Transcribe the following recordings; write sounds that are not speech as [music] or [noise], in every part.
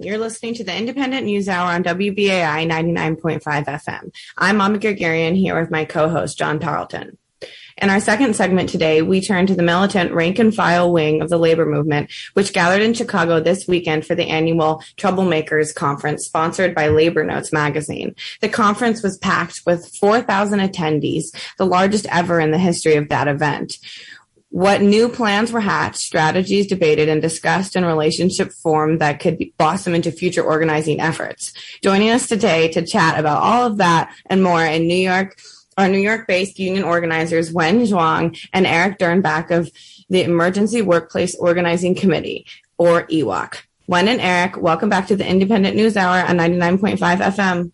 You're listening to the Indypendent News Hour on WBAI 99.5 FM. I'm Amba Guerguerian here with my co-host John Tarleton. In our second segment today, we turn to the militant rank and file wing of the labor movement, which gathered in Chicago this weekend for the annual Troublemakers Conference sponsored by Labor Notes magazine. The conference was packed with 4,000 attendees, the largest ever in the history of that event what new plans were hatched, strategies debated and discussed in relationship form that could blossom into future organizing efforts. Joining us today to chat about all of that and more in New York are New York-based union organizers Wen Zhuang and Eric Dernbach of the Emergency Workplace Organizing Committee, or EWOC. Wen and Eric, welcome back to the Indypendent News Hour on 99.5 FM.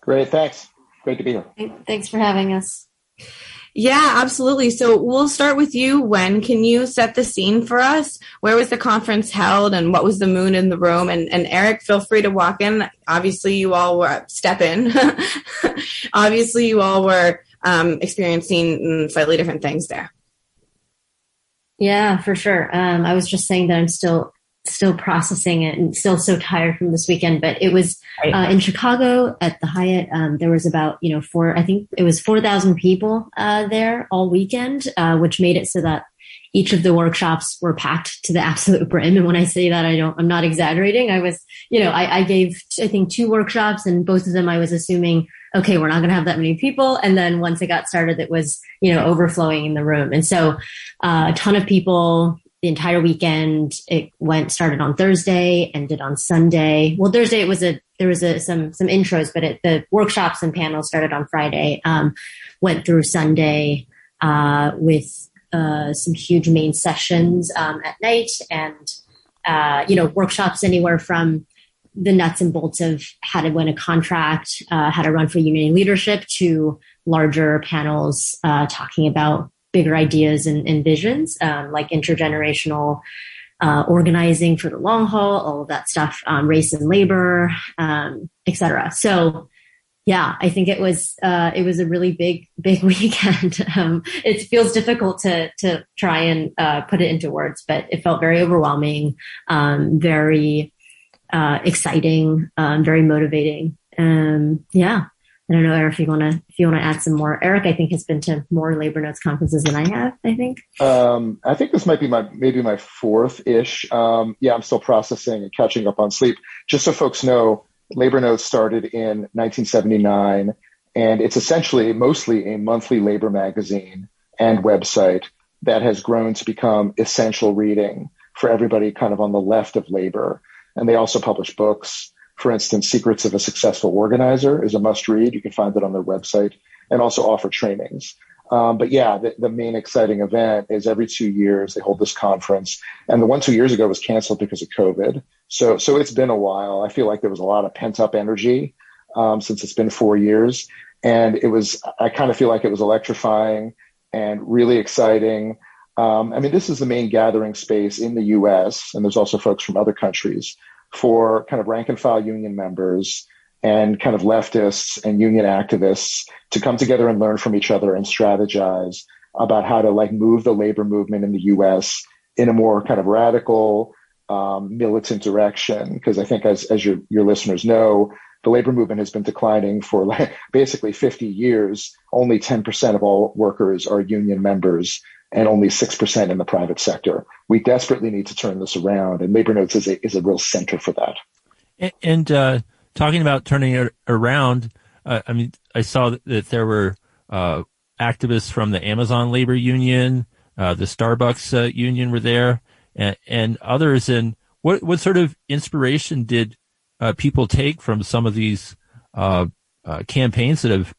Great, thanks. Great to be here. Thanks for having us. Yeah, absolutely. So we'll start with you. Wen can you set the scene for us? Where was the conference held and what was the mood in the room? And, and Eric, feel free to walk in. Obviously, you all were step in. [laughs] Obviously, you all were um, experiencing slightly different things there. Yeah, for sure. Um, I was just saying that I'm still still processing it and still so tired from this weekend. But it was uh, in Chicago at the Hyatt. Um, there was about you know four. I think it was four thousand people uh, there all weekend, uh, which made it so that each of the workshops were packed to the [laughs] absolute brim. And when I say that, I don't. I'm not exaggerating. I was, you know, I, I gave I think two workshops, and both of them I was assuming okay, we're not going to have that many people. And then once it got started, it was, you know, overflowing in the room. And so uh, a ton of people, the entire weekend. It went started on Thursday, ended on Sunday. Well, Thursday it was a there was a, some some intros, but it, the workshops and panels started on Friday. Um, went through Sunday uh, with uh, some huge main sessions um, at night, and uh, you know workshops anywhere from the nuts and bolts of how to win a contract, uh, how to run for union leadership, to larger panels uh, talking about bigger ideas and, and visions, um, like intergenerational uh, organizing for the long haul, all of that stuff, um, race and labor, um, etc. So, yeah, I think it was uh, it was a really big [laughs] big weekend. um, it feels difficult to to try and uh, put it into words, but it felt very overwhelming, um, very uh, exciting, um, very motivating. Um, yeah, I don't know, Eric, if you want to if you want to add some more. Eric, I think has been to more labor notes conferences than I have. I think. Um, I think this might be my maybe my fourth ish. Um, yeah, I'm still processing and catching up on sleep. Just so folks know, labor notes started in 1979, and it's essentially mostly a monthly labor magazine and website that has grown to become essential reading for everybody, kind of on the left of labor. And they also publish books for instance, Secrets of a Successful Organizer is a must read. You can find it on their website and also offer trainings. Um, but yeah, the, the, main exciting event is every two years they hold this conference, and the one two years ago was canceled because of COVID. So so it's been a while. I feel like there was a lot of pent up energy um, since it's been four years, and it was. I kind of feel like it was electrifying and really exciting. Um, I mean, this is the main gathering space in the U.S., and there's also folks from other countries for kind of rank and file union members and kind of leftists and union activists to come together and learn from each other and strategize about how to like move the labor movement in the US in a more kind of radical, um, militant direction. Because I think as, as your, your listeners know, the labor movement has been declining for like basically 50 years. Only 10% of all workers are union members and only 6% in the private sector. We desperately need to turn this around, and Labor Notes is a, is a real center for that. And, and uh, talking about turning it around, uh, I mean, I saw that there were uh, activists from the Amazon Labor Union, uh, the Starbucks uh, Union were there, and, and, others. And what, what sort of inspiration did uh, people take from some of these campaigns that have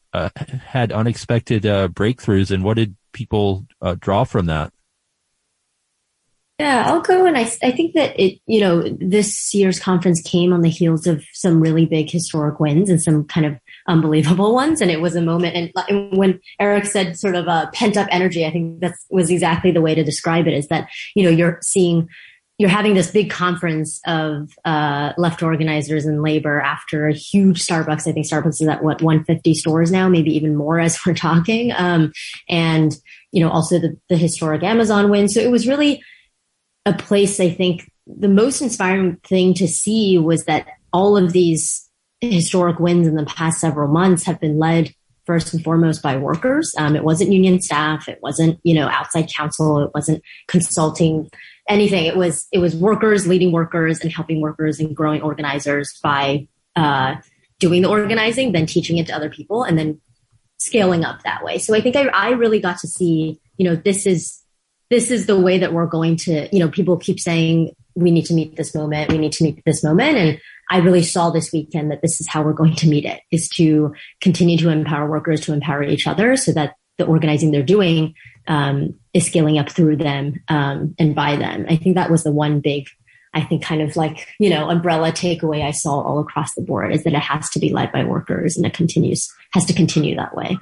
had unexpected breakthroughs, and what did people uh, draw from that? Yeah, I'll go. And I, I think that it, you know, this year's conference came on the heels of some really big historic wins and some kind of unbelievable [laughs] ones. And it was a moment. And when Eric said sort of a pent up energy, I think that was exactly the way to describe it is that, you know, you're seeing you're having this big conference of uh, left organizers and labor after a huge Starbucks. I think Starbucks is at what 150 stores now, maybe even more as we're talking. Um, and you know, also the, the historic Amazon win. So it was really a place I think the most inspiring thing to see was that all of these historic wins in the past several months have been led first and foremost by workers. Um, it wasn't union staff. It wasn't, you know, outside counsel. It wasn't consulting anything. It was, it was workers leading workers and helping workers and growing organizers by, uh, doing the organizing, then teaching it to other people and then scaling up that way. So I think I, I really got to see, you know, this is, this is the way that we're going to, you know, people keep saying we need to meet this moment. We need to meet this moment. And I really saw this weekend that this is how we're going to meet it is to continue to empower workers to empower each other so that the organizing they're doing um, is scaling up through them um, and by them. I think that was the one big, I think, kind of like you know umbrella takeaway I saw all across the board is that it has to be led by workers and it continues has to continue that way.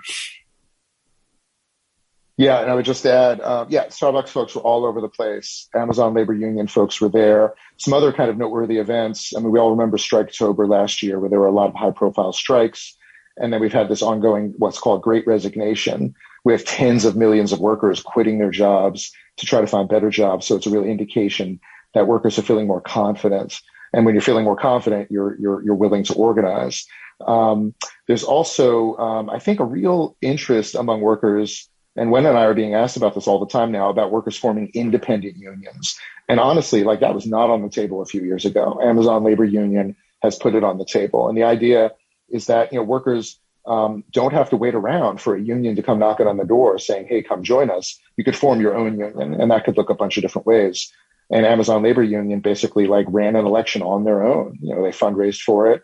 Yeah, and I would just add, uh, yeah, Starbucks folks were all over the place. Amazon labor union folks were there. Some other kind of noteworthy events. I mean, we all remember Striketober last year, where there were a lot of high-profile strikes, and then we've had this ongoing what's called Great Resignation, with tens of millions of workers quitting their jobs to try to find better jobs. So it's a real indication that workers are feeling more confident. And when you're feeling more confident, you're you're you're willing to organize. Um, there's also, um, I think, a real interest among workers and Wen and I are being asked about this all the time now about workers forming independent unions. And honestly, like that was not on the table a few years ago. Amazon Labor Union has put it on the table. And the idea is that, you know, workers um, don't have to wait around for a union to come knocking on the door saying, hey, come join us. You could form your own union. And that could look a bunch of different ways. And Amazon Labor Union basically like ran an election on their own. You know, they fundraised for it.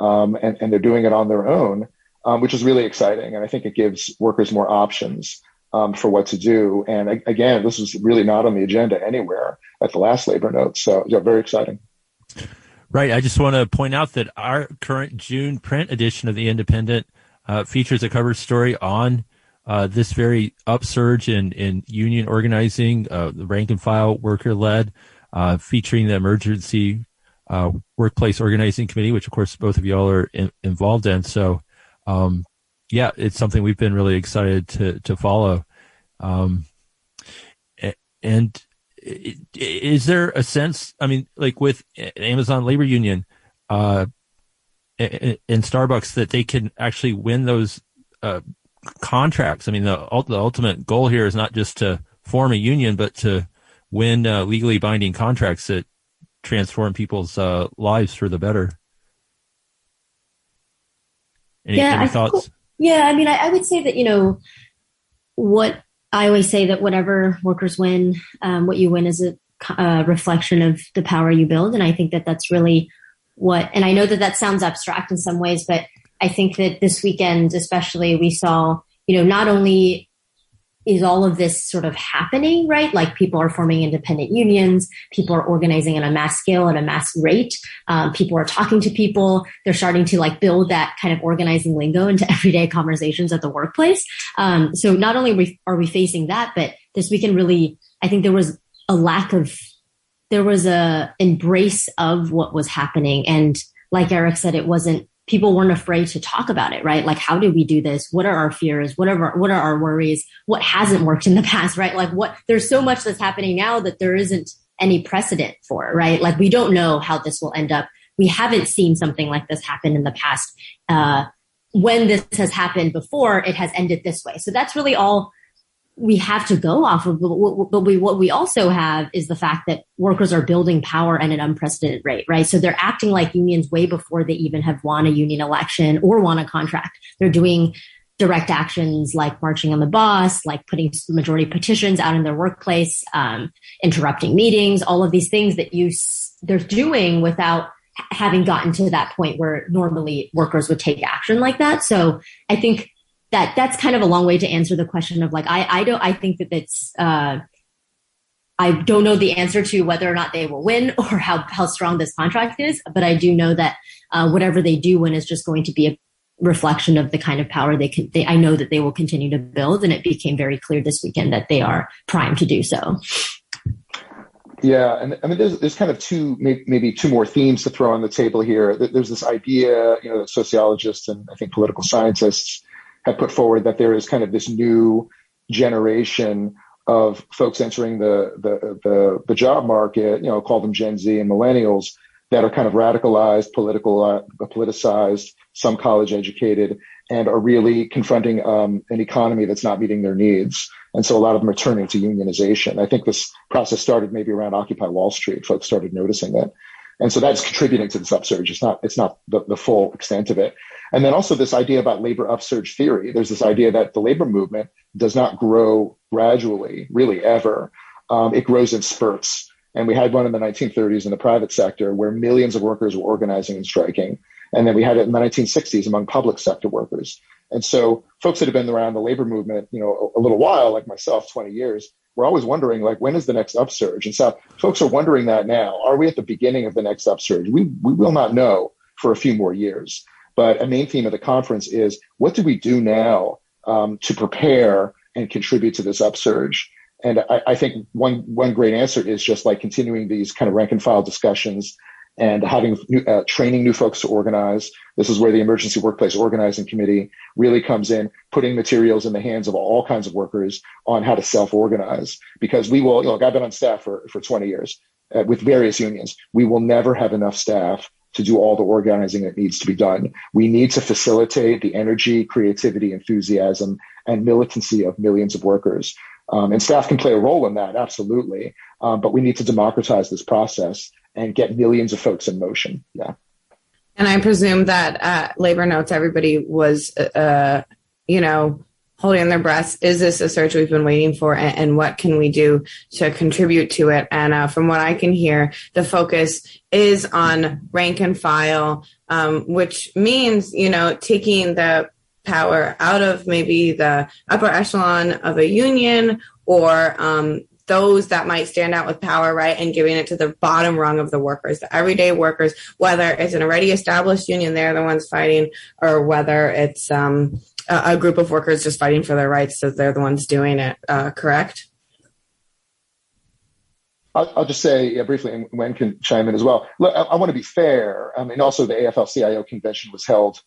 Um, and, and they're doing it on their own, um, which is really exciting. And I think it gives workers more options um, for what to do. And again, this is really not on the agenda anywhere at the last labor note. So yeah, very exciting. Right. I just want to point out that our current June print edition of the Indypendent uh, features a cover story on uh, this very upsurge in, in union organizing, uh, the rank and file worker led, uh, featuring the emergency uh, workplace organizing committee, which of course both of y'all are in, involved in. So, um, yeah, it's something we've been really excited to to follow. Um, and is there a sense? I mean, like with Amazon Labor Union, uh, and Starbucks, that they can actually win those uh, contracts. I mean, the, the ultimate goal here is not just to form a union, but to win uh, legally binding contracts that transform people's uh, lives for the better. Any, yeah, any thoughts? Yeah, I mean, I, I, would say that, you know, what I always say that whatever workers win, um, what you win is a, a reflection of the power you build. And I think that that's really what, and I know that that sounds abstract in some ways, but I think that this weekend, especially, we saw, you know, not only is all of this sort of happening, right? Like people are forming independent unions, people are organizing on a mass scale at a mass rate, um, people are talking to people, they're starting to like build that kind of organizing lingo into [laughs] everyday conversations at the workplace. Um, so not only are we facing that, but this weekend really, I think there was a lack of, there was a embrace of what was happening. And like Eric said, it wasn't people weren't afraid to talk about it, right? Like, how did we do this? What are our fears? What are, what are our worries? What hasn't worked in the [laughs] past, right? Like what, there's so much that's happening now that there isn't any precedent for, right? Like we don't know how this will end up. We haven't seen something like this happen in the past. Uh, when this has happened before, it has ended this way. So that's really all we have to go off of, but we, what we also have is the fact that workers are building power at an unprecedented rate, right? So they're acting like unions way before they even have won a union election or won a contract. They're doing direct actions like marching on the bus, like putting majority petitions out in their workplace, um, interrupting meetings, all of these things that you they're doing without having gotten to that point where normally workers would take action like that. So I think that that's kind of a long way to answer the question of like I I don't I think that it's uh, I don't know the answer to whether or not they will win [laughs] or how how strong this contract is, but I do know that uh, whatever they do win is just going to be a reflection of the kind of power they can. They, I know that they will continue to build, and it became very clear this weekend that they are primed to do so. Yeah, and I mean, there's there's kind of two maybe two more themes to throw on the table here. There's this idea, you know, that sociologists and I think political scientists have put forward that there is kind of this new generation of folks entering the, the, the, the job market, you know, call them Gen Z and millennials, that are kind of radicalized, political, uh, politicized, some college educated, and are really confronting um, an economy that's not meeting their needs. And so a lot of them are turning to unionization. I think this process started maybe around Occupy Wall Street. Folks started noticing it. And so that's contributing to this upsurge. It's not, it's not the, the full extent of it. And then also this idea about labor upsurge theory. There's this idea that the labor movement does not grow gradually, really ever. Um, it grows in spurts. And we had one in the 1930s in the private sector where millions of workers were organizing and striking. And then we had it in the 1960s among public sector workers. And so folks that have been around the labor movement, you know, a, a little while, like myself, 20 years, we're always wondering, like, when is the next upsurge? And so folks are wondering that now. Are we at the beginning of the next upsurge? We, we will not know for a few more years. But a main theme of the conference is what do we do now um, to prepare and contribute to this upsurge? And I, I, think one one great answer is just like continuing these kind of rank and file discussions and having new, uh, training new folks to organize. This is where the Emergency Workplace Organizing Committee really comes in, putting materials in the hands of all kinds of workers on how to self-organize. Because we will, look, I've been on staff for, for 20 years uh, with various unions. We will never have enough staff to do all the organizing that needs to be done. We need to facilitate the energy, creativity, enthusiasm, and militancy of millions of workers. Um, and staff can play a role in that, absolutely. Um, but we need to democratize this process and get millions of folks in motion. Yeah. And I presume that at Labor Notes, everybody was, uh, you know, holding their breaths. Is this a search we've been waiting for? And, and what can we do to contribute to it? And uh, from what I can hear, the focus is on rank and file, um, which means, you know, taking the power out of maybe the upper echelon of a union or um, those that might stand out with power, right, and giving it to the bottom rung of the workers, the everyday workers, whether it's an already established union, they're the ones fighting, or whether it's um, a, a, group of workers just fighting for their rights, so they're the ones doing it. Uh, correct? I'll, just say yeah, briefly, and Wen can chime in as well. Look, I, I want to be fair. I mean, also the AFL-CIO convention was held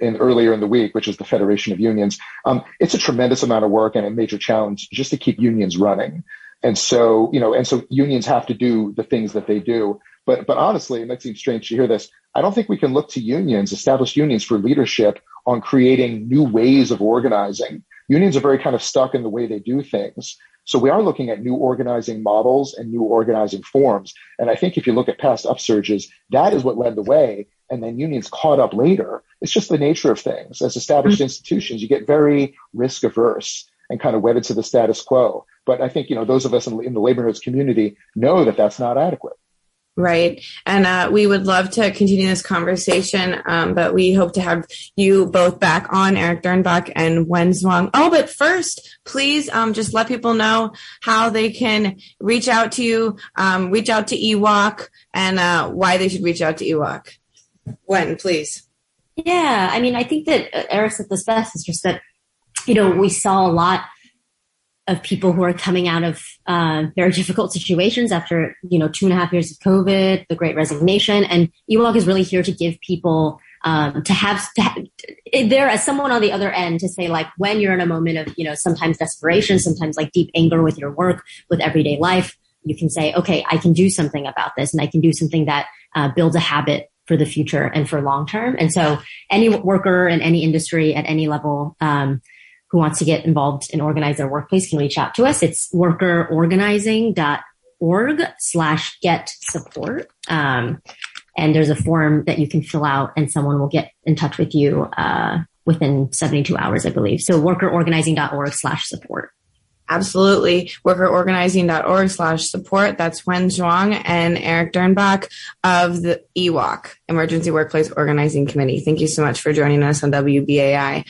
in earlier in the week, which is the Federation of Unions. Um, it's a tremendous amount of work and a major challenge just to keep unions running. And so, you know, and so unions have to do the things that they do. But, but honestly, it might seem strange to hear this. I don't think we can look to unions, established unions for leadership on creating new ways of organizing. Unions are very kind of stuck in the way they do things. So we are looking at new organizing models and new organizing forms. And I think if you look at past upsurges, that is what led the way. And then unions caught up later. It's just the nature of things. As established mm-hmm. institutions, you get very risk averse and kind of wedded to the status quo. But I think, you know, those of us in, in the labor notes community know that that's not adequate. Right. And uh, we would love to continue this conversation, um, but we hope to have you both back on, Eric Dernbach and Wen Zhuang. Oh, but first, please um, just let people know how they can reach out to you, um, reach out to EWOC, and uh, why they should reach out to EWOC. Wen, please. Yeah. I mean, I think that uh, Eric said this best. It's just that, you know, we saw a lot of people who are coming out of uh, very difficult situations after you know two and a half years of COVID, the Great Resignation, and EWOC is really here to give people um, to have to have, there as someone on the other end to say like when you're in a moment of you know sometimes desperation, sometimes like deep anger with your work, with everyday life, you can say okay, I can do something about this, and I can do something that uh, builds a habit for the future and for long term. And so any worker in any industry at any level. Um, who wants to get involved and organize their workplace can reach out to us. It's workerorganizing.org slash get support. Um, and there's a form that you can fill out and someone will get in touch with you, uh, within 72 hours, I believe. So workerorganizing.org slash support. Absolutely. Workerorganizing.org slash support. That's Wen Zhuang and Eric Dernbach of the EWOC, Emergency Workplace Organizing Committee. Thank you so much for joining us on WBAI.